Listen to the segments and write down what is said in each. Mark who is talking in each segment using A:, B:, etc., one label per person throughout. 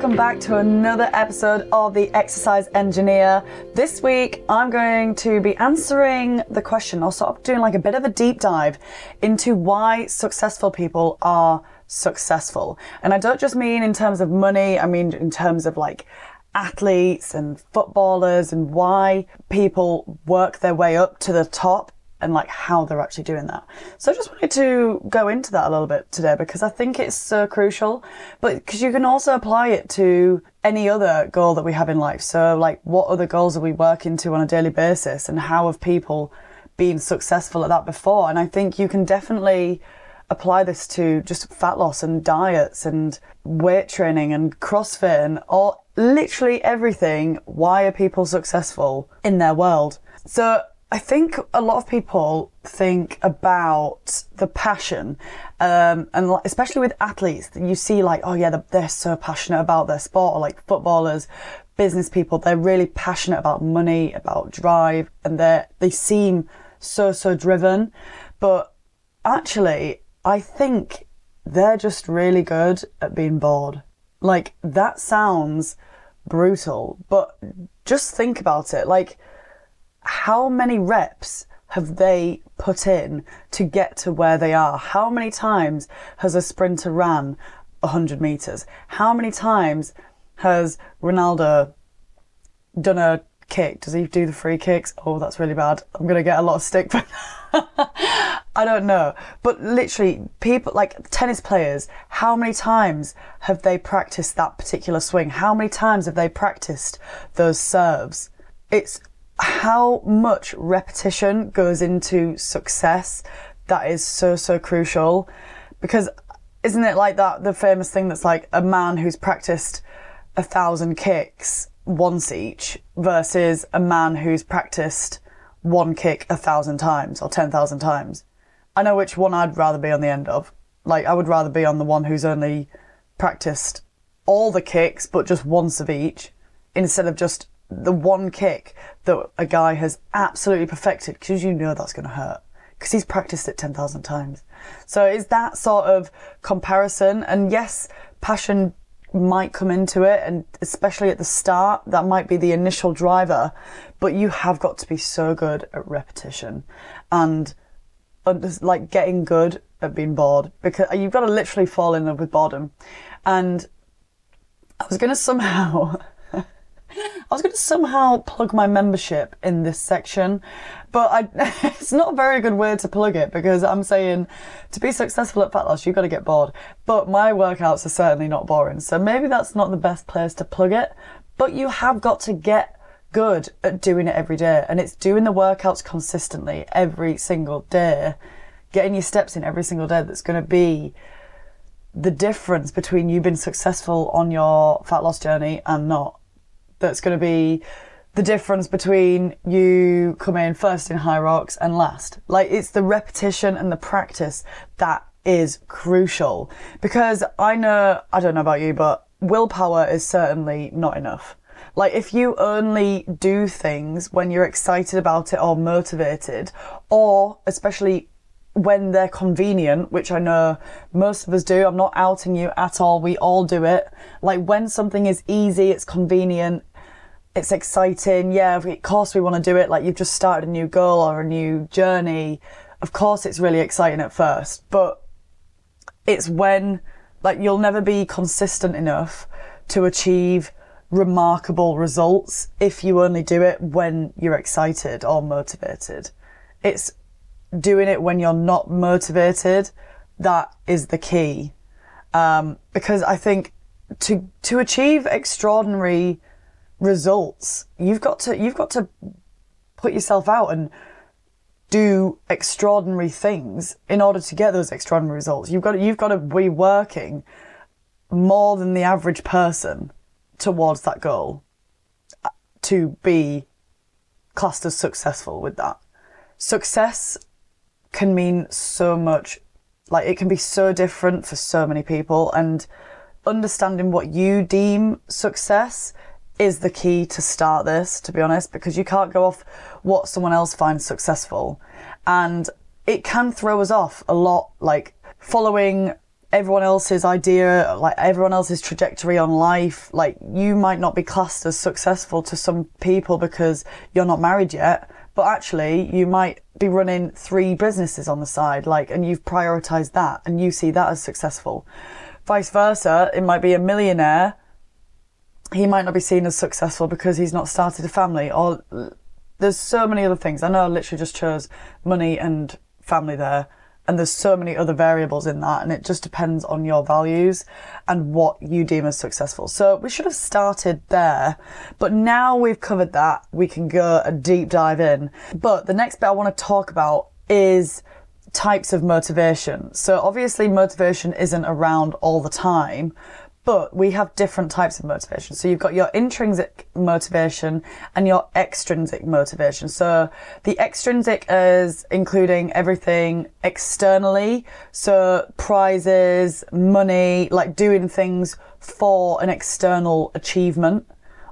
A: welcome back to another episode of The Exercise Engineer. This week, I'm going to be answering the question, or sort of doing like a bit of a deep dive into why successful people are successful. And I don't just mean in terms of money, I mean in terms of like athletes and footballers and why people work their way up to the top and like how they're actually doing that. So I just wanted to go into that a little bit today because I think it's crucial, but because you can also apply it to any other goal that we have in life. So like what other goals are we working to on a daily basis and how have people been successful at that before? And I think you can definitely apply this to just fat loss and diets and weight training and CrossFit and all literally everything. Why are people successful in their world? So I think a lot of people think about the passion, um, and especially with athletes, you see like, oh yeah, they're, so passionate about their sport, or like footballers, business people, they're really passionate about money, about drive, and they they seem so so driven. But actually, I think they're just really good at being bored. Like that sounds brutal, but just think about it. Like how many reps have they put in to get to where they are? How many times has a sprinter ran 100 meters? How many times has Ronaldo done a kick? Does he do the free kicks? Oh, that's really bad. I'm going to get a lot of stick for that. I don't know. But literally, people like tennis players, how many times have they practiced that particular swing? How many times have they practiced those serves? It's how much repetition goes into success that is so so crucial. Because isn't it like that the famous thing that's like a man who's practiced a thousand kicks once each versus a man who's practiced one kick a thousand times or ten thousand times? I know which one i'd rather be on the end of. Like i would rather be on the one who's only practiced all the kicks but just once of each instead of just the one kick that a guy has absolutely perfected because you know that's going to hurt because he's practiced it 10,000 times. So it's that sort of comparison. And yes, passion might come into it and especially at the start, that might be the initial driver, but you have got to be so good at repetition and like getting good at being bored because you've got to literally fall in love with boredom. And I was going to somehow I was going to somehow plug my membership in this section, but I, it's not a very good way to plug it because I'm saying to be successful at fat loss, you've got to get bored. But my workouts are certainly not boring. So maybe that's not the best place to plug it, but you have got to get good at doing it every day. And it's doing the workouts consistently every single day, getting your steps in every single day that's going to be the difference between you being successful on your fat loss journey and not that's going to be the difference between you coming first in Hyrox and last. Like it's the repetition and the practice that is crucial because I know, I don't know about you, but willpower is certainly not enough. Like if you only do things when you're excited about it or motivated or especially when they're convenient, which I know most of us do. I'm not outing you at all. We all do it. Like when something is easy, it's convenient, it's exciting. Yeah, of course we want to do it. Like you've just started a new goal or a new journey. Of course it's really exciting at first, but it's when like you'll never be consistent enough to achieve remarkable results if you only do it when you're excited or motivated. It's doing it when you're not motivated that is the key. Um, because I think to to achieve extraordinary results, you've got to you've got to put yourself out and do extraordinary things in order to get those extraordinary results. You've got to, you've got to be working more than the average person towards that goal uh, to be classed as successful with that. Success can mean so much like it can be so different for so many people and understanding what you deem success is the key to start this, to be honest, because you can't go off what someone else finds successful. And it can throw us off a lot, like following everyone else's idea, like everyone else's trajectory on life. Like you might not be classed as successful to some people because you're not married yet, but actually you might be running three businesses on the side, like, and you've prioritized that and you see that as successful. Vice versa, it might be a millionaire. He might not be seen as successful because he's not started a family or there's so many other things. I know I literally just chose money and family there and there's so many other variables in that and it just depends on your values and what you deem as successful. So we should have started there but now we've covered that we can go a deep dive in. But the next bit i want to talk about is types of motivation. So obviously motivation isn't around all the time but we have different types of motivation. So you've got your intrinsic motivation and your extrinsic motivation. So the extrinsic is including everything externally. So prizes, money, like doing things for an external achievement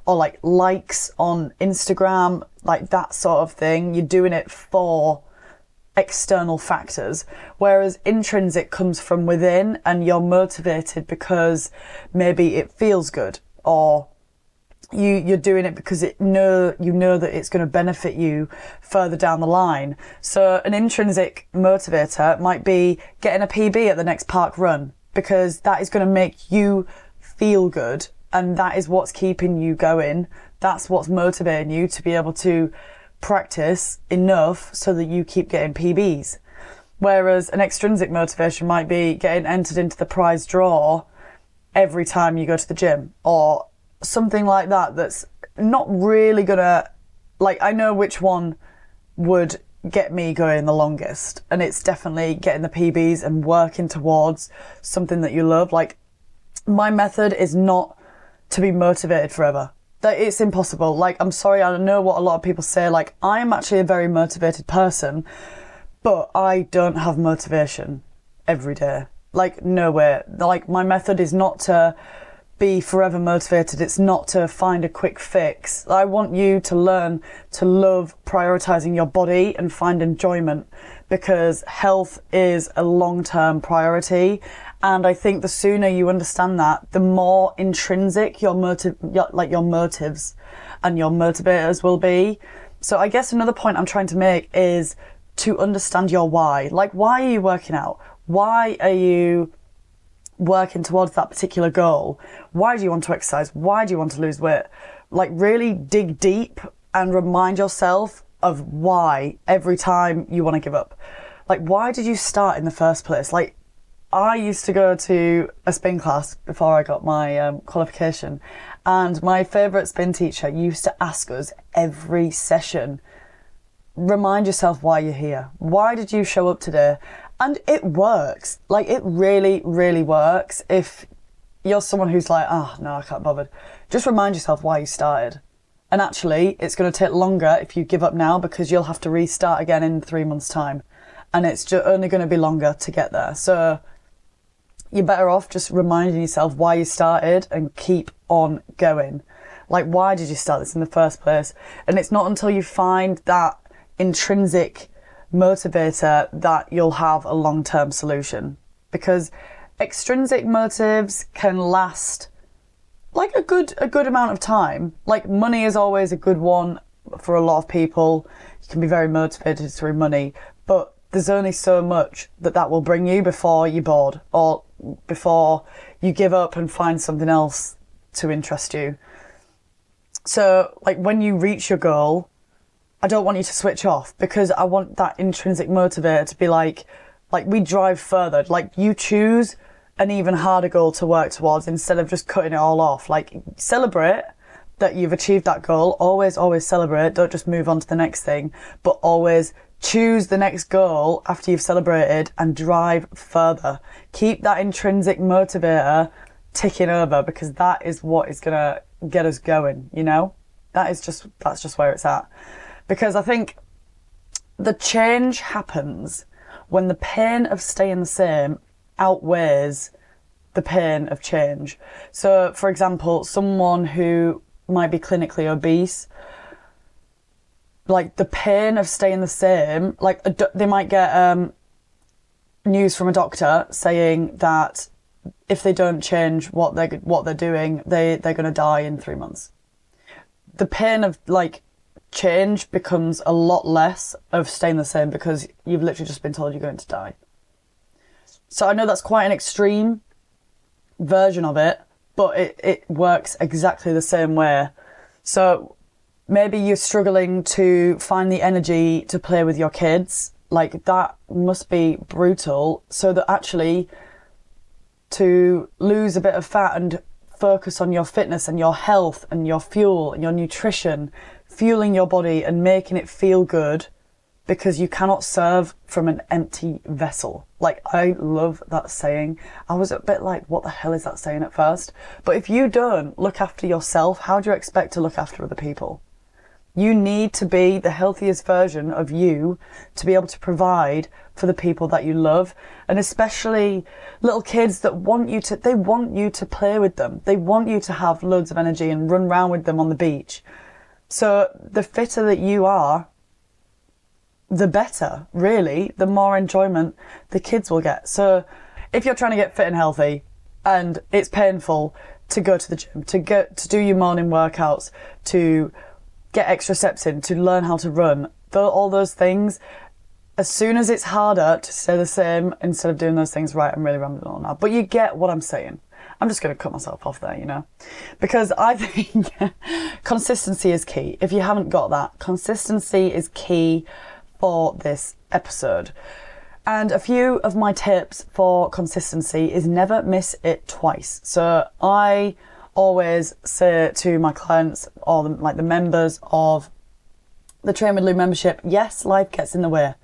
A: or like likes on Instagram, like that sort of thing. You're doing it for external factors, whereas intrinsic comes from within and you're motivated because maybe it feels good or you you're doing it because it know you know that it's going to benefit you further down the line. So an intrinsic motivator might be getting a PB at the next park run because that is going to make you feel good and that is what's keeping you going. That's what's motivating you to be able to practice enough so that you keep getting PBs. Whereas an extrinsic motivation might be getting entered into the prize draw every time you go to the gym or something like that that's not really gonna like I know which one would get me going the longest and it's definitely getting the PBs and working towards something that you love like my method is not to be motivated forever that it's impossible. Like, I'm sorry, I know what a lot of people say. Like, I'm actually a very motivated person, but I don't have motivation every day. Like, nowhere. Like, my method is not to be forever motivated. It's not to find a quick fix. I want you to learn to love prioritizing your body and find enjoyment because health is a long term priority and I think the sooner you understand that, the more intrinsic your motive, your, like your motives and your motivators will be. So I guess another point I'm trying to make is to understand your why. Like, why are you working out? Why are you working towards that particular goal? Why do you want to exercise? Why do you want to lose weight? Like, really dig deep and remind yourself of why every time you want to give up. Like, why did you start in the first place? Like, I used to go to a spin class before I got my um, qualification, and my favourite spin teacher used to ask us every session remind yourself why you're here. Why did you show up today? And it works. Like, it really, really works. If you're someone who's like, oh, no, I can't bother, just remind yourself why you started. And actually, it's going to take longer if you give up now because you'll have to restart again in three months' time. And it's only going to be longer to get there. So you're better off just reminding yourself why you started and keep on going. Like, why did you start this in the first place? And it's not until you find that intrinsic motivator that you'll have a long term solution. Because extrinsic motives can last like a good a good amount of time. Like money is always a good one for a lot of people. You can be very motivated through money, but there's only so much that that will bring you before you're bored or before you give up and find something else to interest you. So, like when you reach your goal, I don't want you to switch off because I want that intrinsic motivator to be like, like we drive further. Like you choose an even harder goal to work towards instead of just cutting it all off. Like celebrate that you've achieved that goal. Always, always celebrate. Don't just move on to the next thing, but always choose the next goal after you've celebrated and drive further. Keep that intrinsic motivator ticking over because that is what is going to get us going, you know? That is just, that's just where it's at. Because I think the change happens when the pain of staying the same outweighs the pain of change. So, for example, someone who might be clinically obese like the pain of staying the same. Like they might get um, news from a doctor saying that if they don't change what they what they're doing, they they're going to die in three months. The pain of like change becomes a lot less of staying the same because you've literally just been told you're going to die. So I know that's quite an extreme version of it, but it, it works exactly the same way. So maybe you're struggling to find the energy to play with your kids. Like that must be brutal. So that actually to lose a bit of fat and focus on your fitness and your health and your fuel and your nutrition, fueling your body and making it feel good because you cannot serve from an empty vessel. Like, I love that saying. I was a bit like, what the hell is that saying at first? But if you don't look after yourself, how do you expect to look after other people? You need to be the healthiest version of you to be able to provide for the people that you love. And especially little kids that want you to, they want you to play with them. They want you to have loads of energy and run around with them on the beach. So the fitter that you are, the better, really, the more enjoyment the kids will get. So if you're trying to get fit and healthy and it's painful to go to the gym, to get to do your morning workouts, to get extra steps in, to learn how to run, all those things, as soon as it's harder to stay the same instead of doing those things right, I'm really rambling on now. But you get what I'm saying. I'm just going to cut myself off there, you know, because I think consistency is key. If you haven't got that, consistency is key for this episode. And a few of my tips for consistency is never miss it twice. So I always say to my clients or the, like the members of the Train with Lou membership, yes, life gets in the way.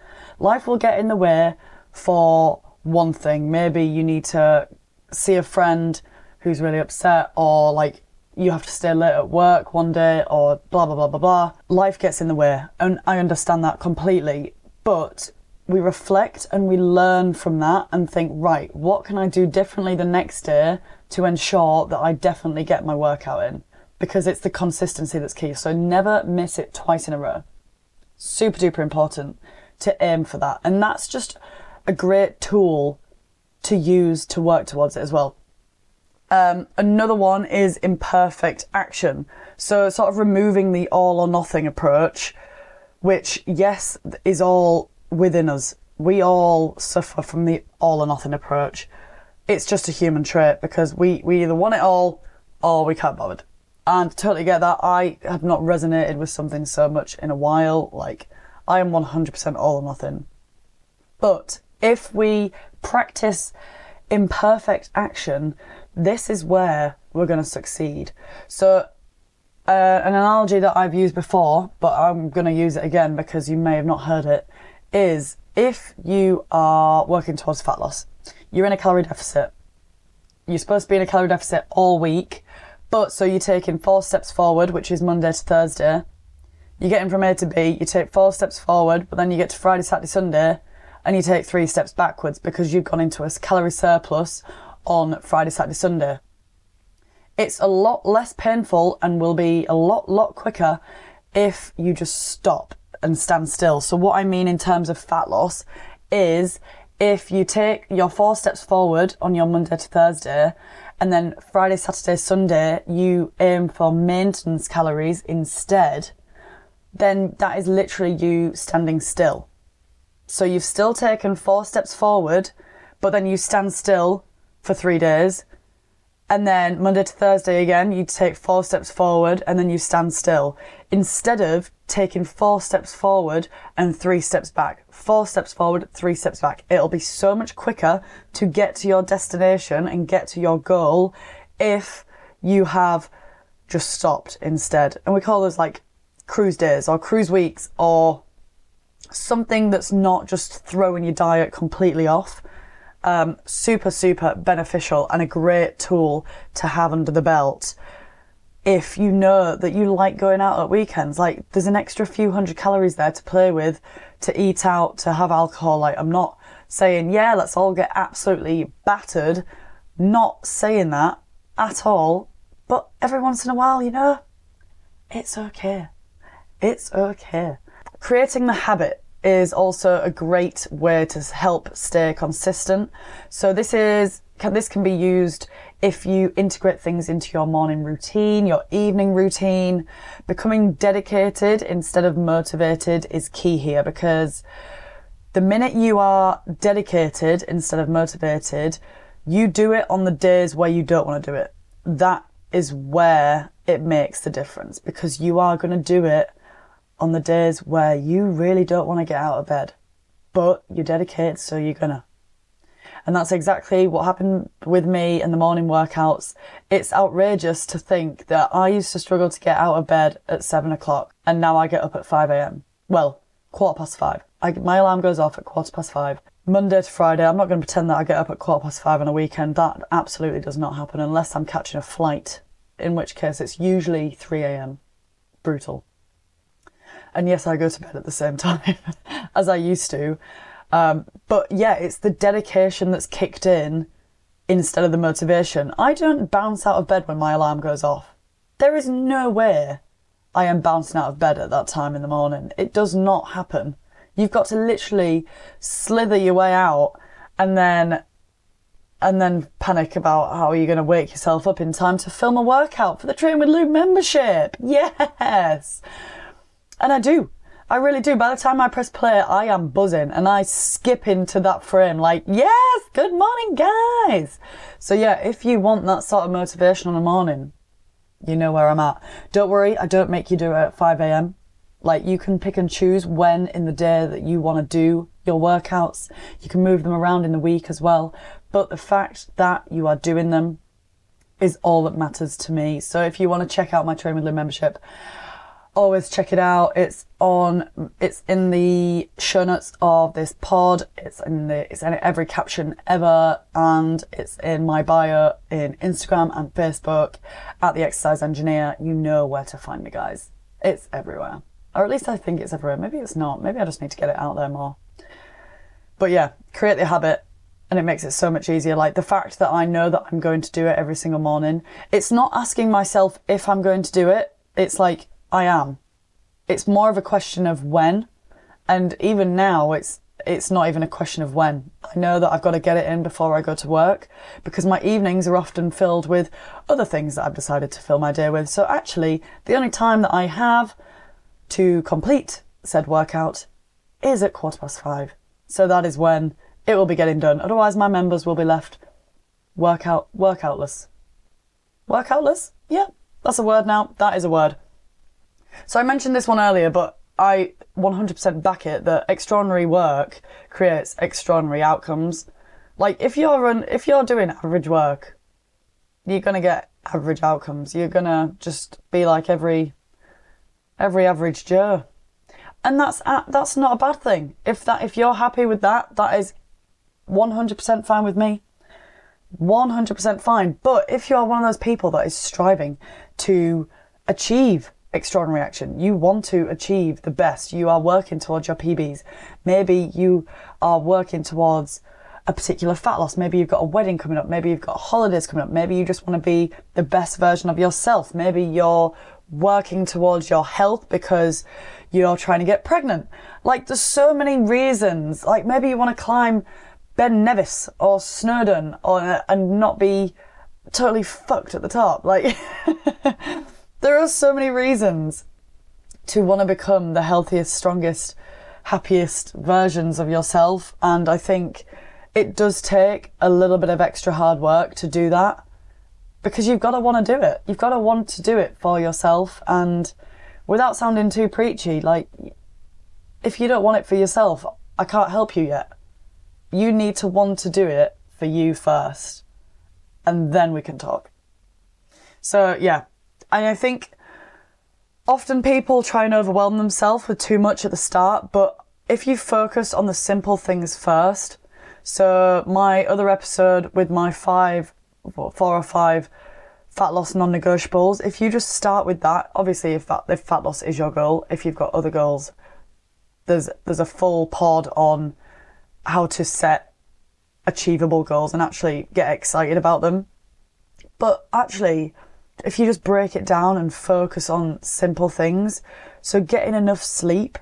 A: Life will get in the way for one thing. Maybe you need to see a friend who's really upset or like you have to stay late at work one day or blah blah blah blah blah. Life gets in the way and I understand that completely. But we reflect and we learn from that and think, right, what can I do differently the next year to ensure that I definitely get my workout in? Because it's the consistency that's key. So never miss it twice in a row. Super duper important to aim for that. And that's just a great tool to use to work towards it as well. Um, another one is imperfect action. So, sort of removing the all or nothing approach, which, yes, is all within us. We all suffer from the all or nothing approach. It's just a human trait because we, we either want it all or we can't bother. And totally get that. I have not resonated with something so much in a while. Like, I am 100% all or nothing. But if we practice imperfect action, this is where we're going to succeed. So, uh, an analogy that I've used before, but I'm going to use it again because you may have not heard it, is if you are working towards fat loss, you're in a calorie deficit. You're supposed to be in a calorie deficit all week, but so you're taking four steps forward, which is Monday to Thursday. You're getting from A to B, you take four steps forward, but then you get to Friday, Saturday, Sunday, and you take three steps backwards because you've gone into a calorie surplus on Friday, Saturday, Sunday. It's a lot less painful and will be a lot, lot quicker if you just stop and stand still. So what I mean in terms of fat loss is if you take your four steps forward on your Monday to Thursday and then Friday, Saturday, Sunday, you aim for maintenance calories instead, then that is literally you standing still. So you've still taken four steps forward, but then you stand still for three days. And then Monday to Thursday again, you take four steps forward and then you stand still. Instead of taking four steps forward and three steps back. Four steps forward, three steps back. It'll be so much quicker to get to your destination and get to your goal if you have just stopped instead. And we call those like cruise days or cruise weeks or something that's not just throwing your diet completely off. Um, super, super beneficial and a great tool to have under the belt if you know that you like going out at weekends. Like, there's an extra few hundred calories there to play with, to eat out, to have alcohol. Like, I'm not saying, yeah, let's all get absolutely battered. Not saying that at all. But every once in a while, you know, it's okay. It's okay. Creating the habit is also a great way to help stay consistent. So this is can, this can be used if you integrate things into your morning routine, your evening routine. Becoming dedicated instead of motivated is key here because the minute you are dedicated instead of motivated, you do it on the days where you don't want to do it. That is where it makes the difference because you are going to do it on the days where you really don't want to get out of bed, but you're dedicated, so you're gonna. And that's exactly what happened with me in the morning workouts. It's outrageous to think that I used to struggle to get out of bed at seven o'clock and now I get up at 5 a.m. Well, quarter past five. I, my alarm goes off at quarter past five. Monday to Friday, I'm not going to pretend that I get up at quarter past five on a weekend. That absolutely does not happen unless I'm catching a flight, in which case it's usually 3 a.m. Brutal. And yes, I go to bed at the same time as I used to. Um, but yeah, it's the dedication that's kicked in instead of the motivation. I don't bounce out of bed when my alarm goes off. There is no way I am bouncing out of bed at that time in the morning. It does not happen. You've got to literally slither your way out and then and then panic about how you're going to wake yourself up in time to film a workout for the Train with Lou membership. Yes. And I do. I really do. By the time I press play, I am buzzing and I skip into that frame like, yes, good morning, guys. So yeah, if you want that sort of motivation in the morning, you know where I'm at. Don't worry, I don't make you do it at 5 a.m. Like you can pick and choose when in the day that you want to do your workouts. You can move them around in the week as well. But the fact that you are doing them is all that matters to me. So if you want to check out my Train with Lou membership, always check it out. It's on, it's in the show notes of this pod. It's in the, it's in every caption ever. And it's in my bio in Instagram and Facebook at the exercise engineer. You know where to find me, guys. It's everywhere. Or at least I think it's everywhere. Maybe it's not. Maybe I just need to get it out there more. But yeah, create the habit and it makes it so much easier. Like the fact that I know that I'm going to do it every single morning. It's not asking myself if I'm going to do it. It's like, I am. It's more of a question of when. And even now, it's it's not even a question of when. I know that I've got to get it in before I go to work because my evenings are often filled with other things that I've decided to fill my day with. So actually, the only time that I have to complete said workout is at quarter past five. So that is when it will be getting done. Otherwise, my members will be left workout workoutless. Workoutless? Yeah, that's a word now. That is a word. So I mentioned this one earlier, but I 100% back it that extraordinary work creates extraordinary outcomes. Like if you're run, if you're doing average work, you're gonna get average outcomes. You're gonna just be like every every average Joe, and that's that's not a bad thing. If that if you're happy with that, that is 100% fine with me. 100% fine. But if you are one of those people that is striving to achieve extraordinary action. You want to achieve the best. You are working towards your PBs. Maybe you are working towards a particular fat loss. Maybe you've got a wedding coming up. Maybe you've got holidays coming up. Maybe you just want to be the best version of yourself. Maybe you're working towards your health because you're trying to get pregnant. Like there's so many reasons. Like maybe you want to climb Ben Nevis or Snowdon or uh, and not be totally fucked at the top. Like There are so many reasons to want to become the healthiest, strongest, happiest versions of yourself. And I think it does take a little bit of extra hard work to do that because you've got to want to do it. You've got to want to do it for yourself. And without sounding too preachy, like, if you don't want it for yourself, I can't help you yet. You need to want to do it for you first. And then we can talk. So, yeah, and I think often people try and overwhelm themselves with too much at the start, but if you focus on the simple things first, so my other episode with my five, four or five fat loss non-negotiables, if you just start with that, obviously if that if fat loss is your goal, if you've got other goals, there's there's a full pod on how to set achievable goals and actually get excited about them. But actually, if you just break it down and focus on simple things, so getting enough sleep,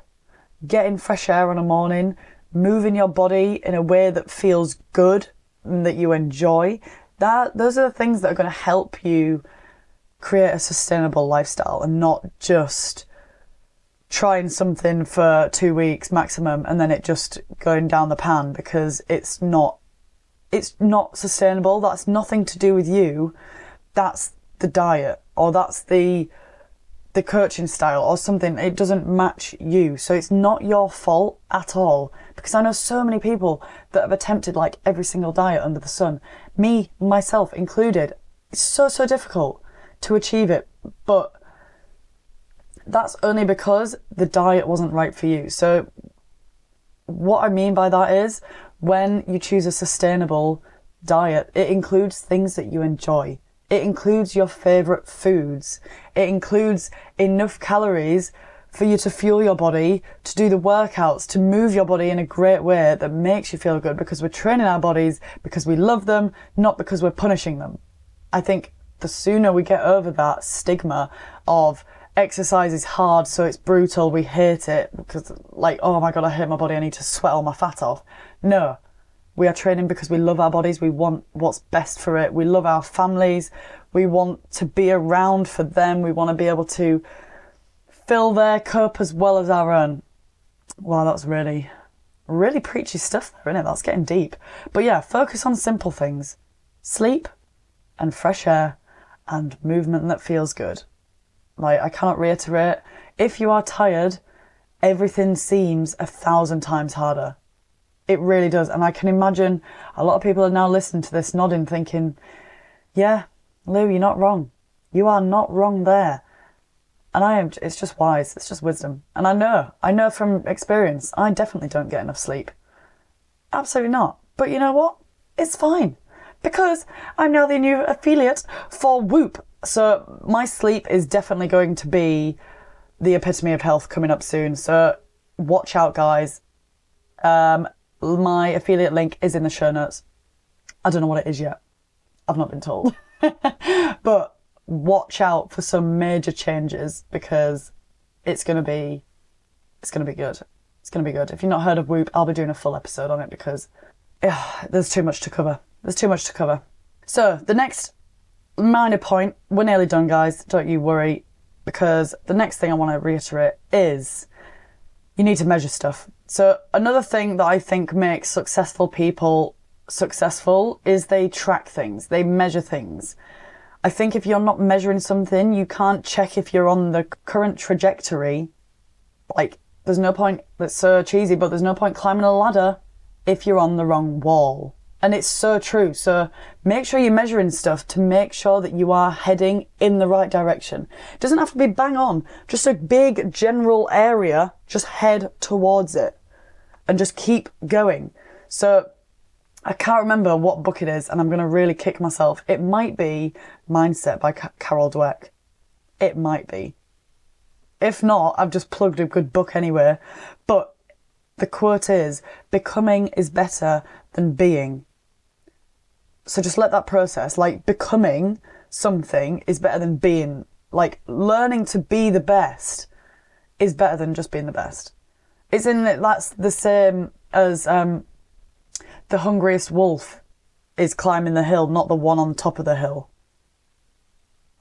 A: getting fresh air on a morning, moving your body in a way that feels good and that you enjoy. That those are the things that are going to help you create a sustainable lifestyle and not just trying something for two weeks maximum and then it just going down the pan because it's not it's not sustainable. That's nothing to do with you. That's the diet or that's the the coaching style or something. It doesn't match you. So it's not your fault at all. Because I know so many people that have attempted like every single diet under the sun. Me, myself included. It's so, so difficult to achieve it. But that's only because the diet wasn't right for you. So what I mean by that is when you choose a sustainable diet, it includes things that you enjoy. It includes your favorite foods. It includes enough calories for you to fuel your body, to do the workouts, to move your body in a great way that makes you feel good because we're training our bodies because we love them, not because we're punishing them. I think the sooner we get over that stigma of exercise is hard, so it's brutal, we hate it because, like, oh my god, I hate my body, I need to sweat all my fat off. No. We are training because we love our bodies, we want what's best for it, we love our families, we want to be around for them, we want to be able to fill their cup as well as our own. Wow, that's really, really preachy stuff there, isn't it? That's getting deep. But yeah, focus on simple things sleep and fresh air and movement that feels good. Like, I cannot reiterate, if you are tired, everything seems a thousand times harder. It really does. And I can imagine a lot of people are now listening to this nodding, thinking, yeah, Lou, you're not wrong. You are not wrong there. And I am, it's just wise. It's just wisdom. And I know, I know from experience, I definitely don't get enough sleep. Absolutely not. But you know what? It's fine. Because I'm now the new affiliate for Whoop, so my sleep is definitely going to be the epitome of health coming up soon. So watch out, guys. Um, my affiliate link is in the show notes. I don't know what it is yet. I've not been told. but watch out for some major changes because it's going to be it's going to be good. It's going to be good. If you've not heard of Whoop, I'll be doing a full episode on it because yeah, there's too much to cover. There's too much to cover. So, the next minor point, we're nearly done, guys. Don't you worry, because the next thing I want to reiterate is you need to measure stuff. So, another thing that I think makes successful people successful is they track things, they measure things. I think if you're not measuring something, you can't check if you're on the current trajectory. Like, there's no point, that's so cheesy, but there's no point climbing a ladder if you're on the wrong wall. And it's so true. So make sure you're measuring stuff to make sure that you are heading in the right direction. It doesn't have to be bang on, just a big general area, just head towards it and just keep going. So I can't remember what book it is and I'm going to really kick myself. It might be Mindset by Carol Dweck. It might be. If not, I've just plugged a good book anywhere. But the quote is, becoming is better than being. So just let that process, like becoming something is better than being, like learning to be the best is better than just being the best. It's in that that's the same as um, the hungriest wolf is climbing the hill, not the one on top of the hill.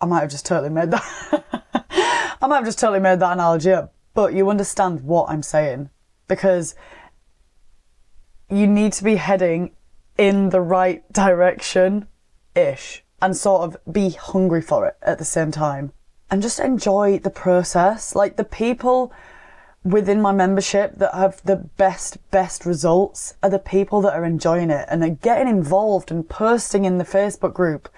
A: I might have just totally made that. I might have just totally made that analogy up, but you understand what I'm saying because you need to be heading in the right direction ish and sort of be hungry for it at the same time and just enjoy the process. Like the people within my membership that have the best, best results are the people that are enjoying it and are getting involved and posting in the Facebook group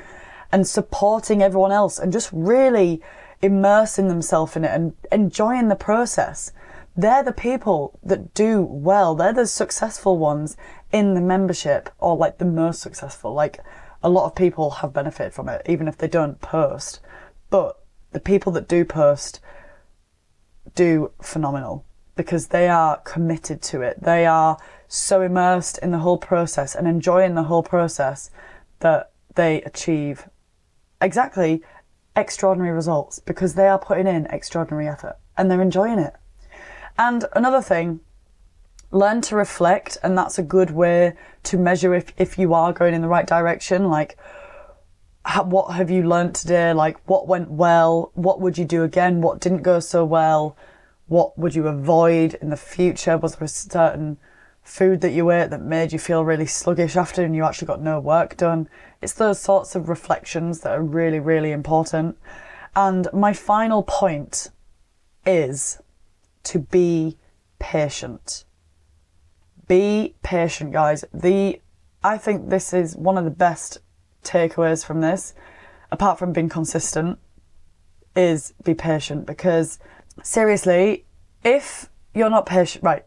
A: and supporting everyone else and just really immersing themselves in it and enjoying the process. They're the people that do well. They're the successful ones in the membership or like the most successful. Like a lot of people have benefited from it, even if they don't post. But the people that do post do phenomenal because they are committed to it. They are so immersed in the whole process and enjoying the whole process that they achieve exactly extraordinary results because they are putting in extraordinary effort and they're enjoying it. And another thing, learn to reflect, and that's a good way to measure if, if you are going in the right direction. Like, what have you learned today? Like, what went well? What would you do again? What didn't go so well? What would you avoid in the future? Was there a certain food that you ate that made you feel really sluggish after and you actually got no work done? It's those sorts of reflections that are really, really important. And my final point is to be patient. Be patient, guys. The I think this is one of the best takeaways from this, apart from being consistent, is be patient because seriously, if you're not patient, right?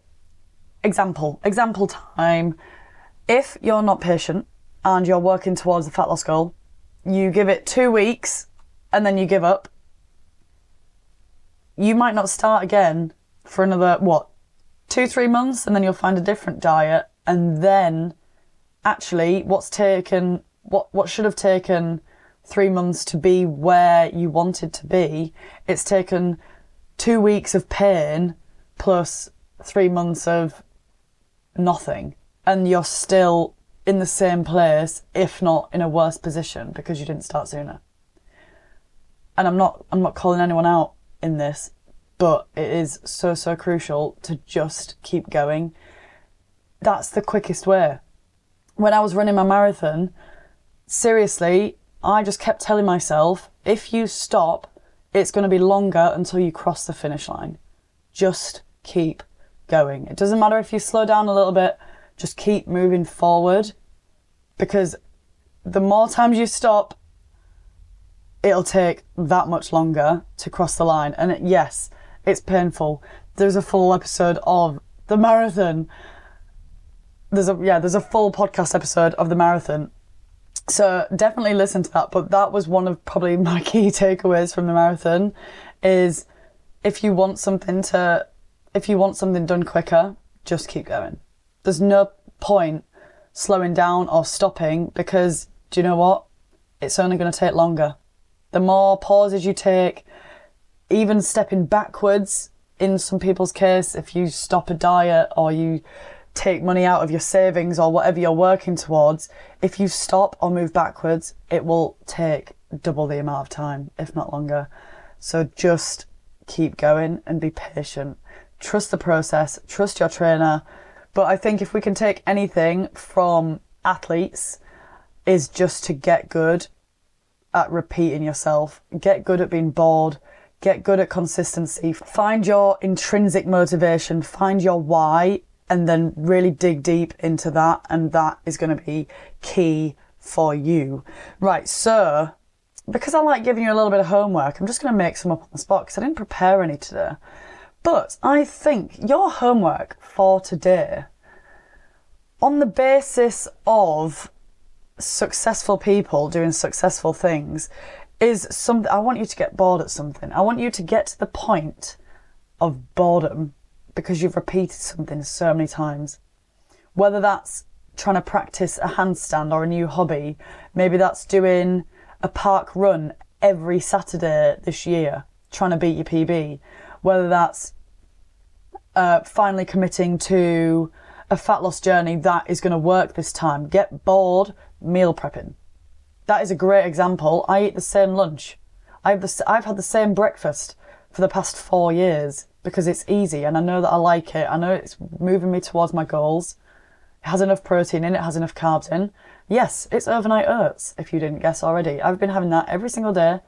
A: Example, example time. If you're not patient and you're working towards a fat loss goal, you give it two weeks and then you give up. You might not start again for another, what, two, three months, and then you'll find a different diet. And then actually, what's taken, what, what should have taken three months to be where you wanted to be, it's taken two weeks of pain plus three months of nothing. And you're still in the same place, if not in a worse position, because you didn't start sooner. And I'm not, I'm not calling anyone out in this, but it is so, so crucial to just keep going. That's the quickest way. When I was running my marathon, seriously, I just kept telling myself, if you stop, it's going to be longer until you cross the finish line. Just keep going. It doesn't matter if you slow down a little bit, just keep moving forward because the more times you stop, it'll take that much longer to cross the line. And it, yes, it's painful. There's a full episode of the marathon. There's a yeah, there's a full podcast episode of the marathon. So definitely listen to that. But that was one of probably my key takeaways from the marathon is if you want something to if you want something done quicker, just keep going. There's no point slowing down or stopping because do you know what? It's only going to take longer. The more pauses you take, even stepping backwards in some people's case, if you stop a diet or you take money out of your savings or whatever you're working towards, if you stop or move backwards, it will take double the amount of time, if not longer. So just keep going and be patient. Trust the process, trust your trainer. But I think if we can take anything from athletes, is just to get good at repeating yourself, get good at being bored, get good at consistency, find your intrinsic motivation, find your why, and then really dig deep into that. And that is going to be key for you. Right. So because I like giving you a little bit of homework, I'm just going to make some up on the spot because I didn't prepare any today. But I think your homework for today, on the basis of successful people doing successful things, is something. I want you to get bored at something. I want you to get to the point of boredom because you've repeated something so many times. Whether that's trying to practice a handstand or a new hobby, maybe that's doing a park run every Saturday this year, trying to beat your PB. Whether that's uh, finally committing to a fat loss journey that is going to work this time. Get bored meal prepping. That is a great example. I eat the same lunch. I've, the, I've had the same breakfast for the past four years because it's easy and I know that I like it. I know it's moving me towards my goals. It has enough protein in it, has enough carbs in. Yes, it's overnight oats, if you didn't guess already. I've been having that every single day.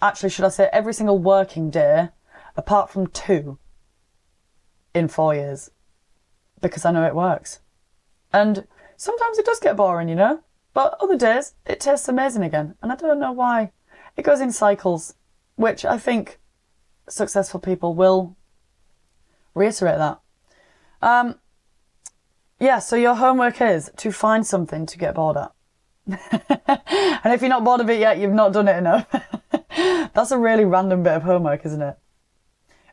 A: Actually, should I say every single working day, apart from two in four years. Because I know it works. And sometimes it does get boring, you know? But other days, it tastes amazing again. And I don't know why. It goes in cycles, which I think successful people will reiterate that. Um, yeah, so your homework is to find something to get bored at. and if you're not bored of it yet, you've not done it enough. That's a really random bit of homework, isn't it?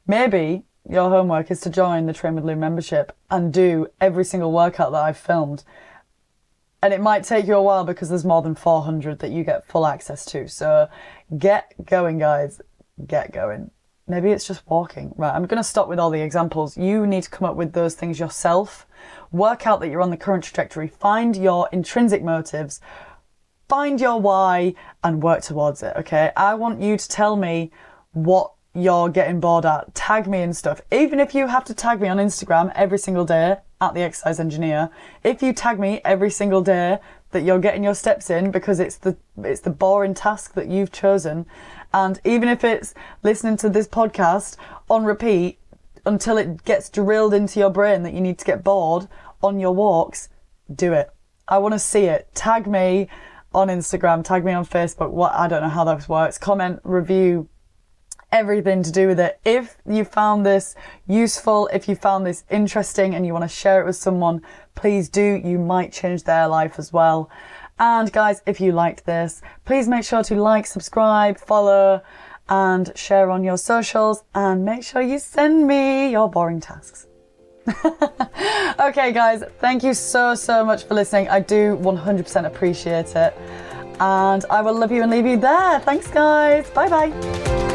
A: Maybe your homework is to join the Train with Lou membership and do every single workout that I've filmed. And it might take you a while because there's more than 400 that you get full access to. So get going, guys. Get going. Maybe it's just walking. Right, I'm going to stop with all the examples. You need to come up with those things yourself. Work out that you're on the current trajectory. Find your intrinsic motives. Find your why and work towards it, okay? I want you to tell me what you're getting bored at. Tag me and stuff. Even if you have to tag me on Instagram every single day at the exercise engineer, if you tag me every single day that you're getting your steps in because it's the it's the boring task that you've chosen and even if it's listening to this podcast on repeat until it gets drilled into your brain that you need to get bored on your walks, do it. I want to see it. Tag me on Instagram, tag me on Facebook. What I don't know how that works. Comment, review, everything to do with it. If you found this useful, if you found this interesting and you want to share it with someone, please do. You might change their life as well. And guys, if you liked this, please make sure to like, subscribe, follow, and share on your socials. And make sure you send me your boring tasks. okay, guys, thank you so, so much for listening. I do 100% appreciate it. And I will love you and leave you there. Thanks, guys. Bye bye.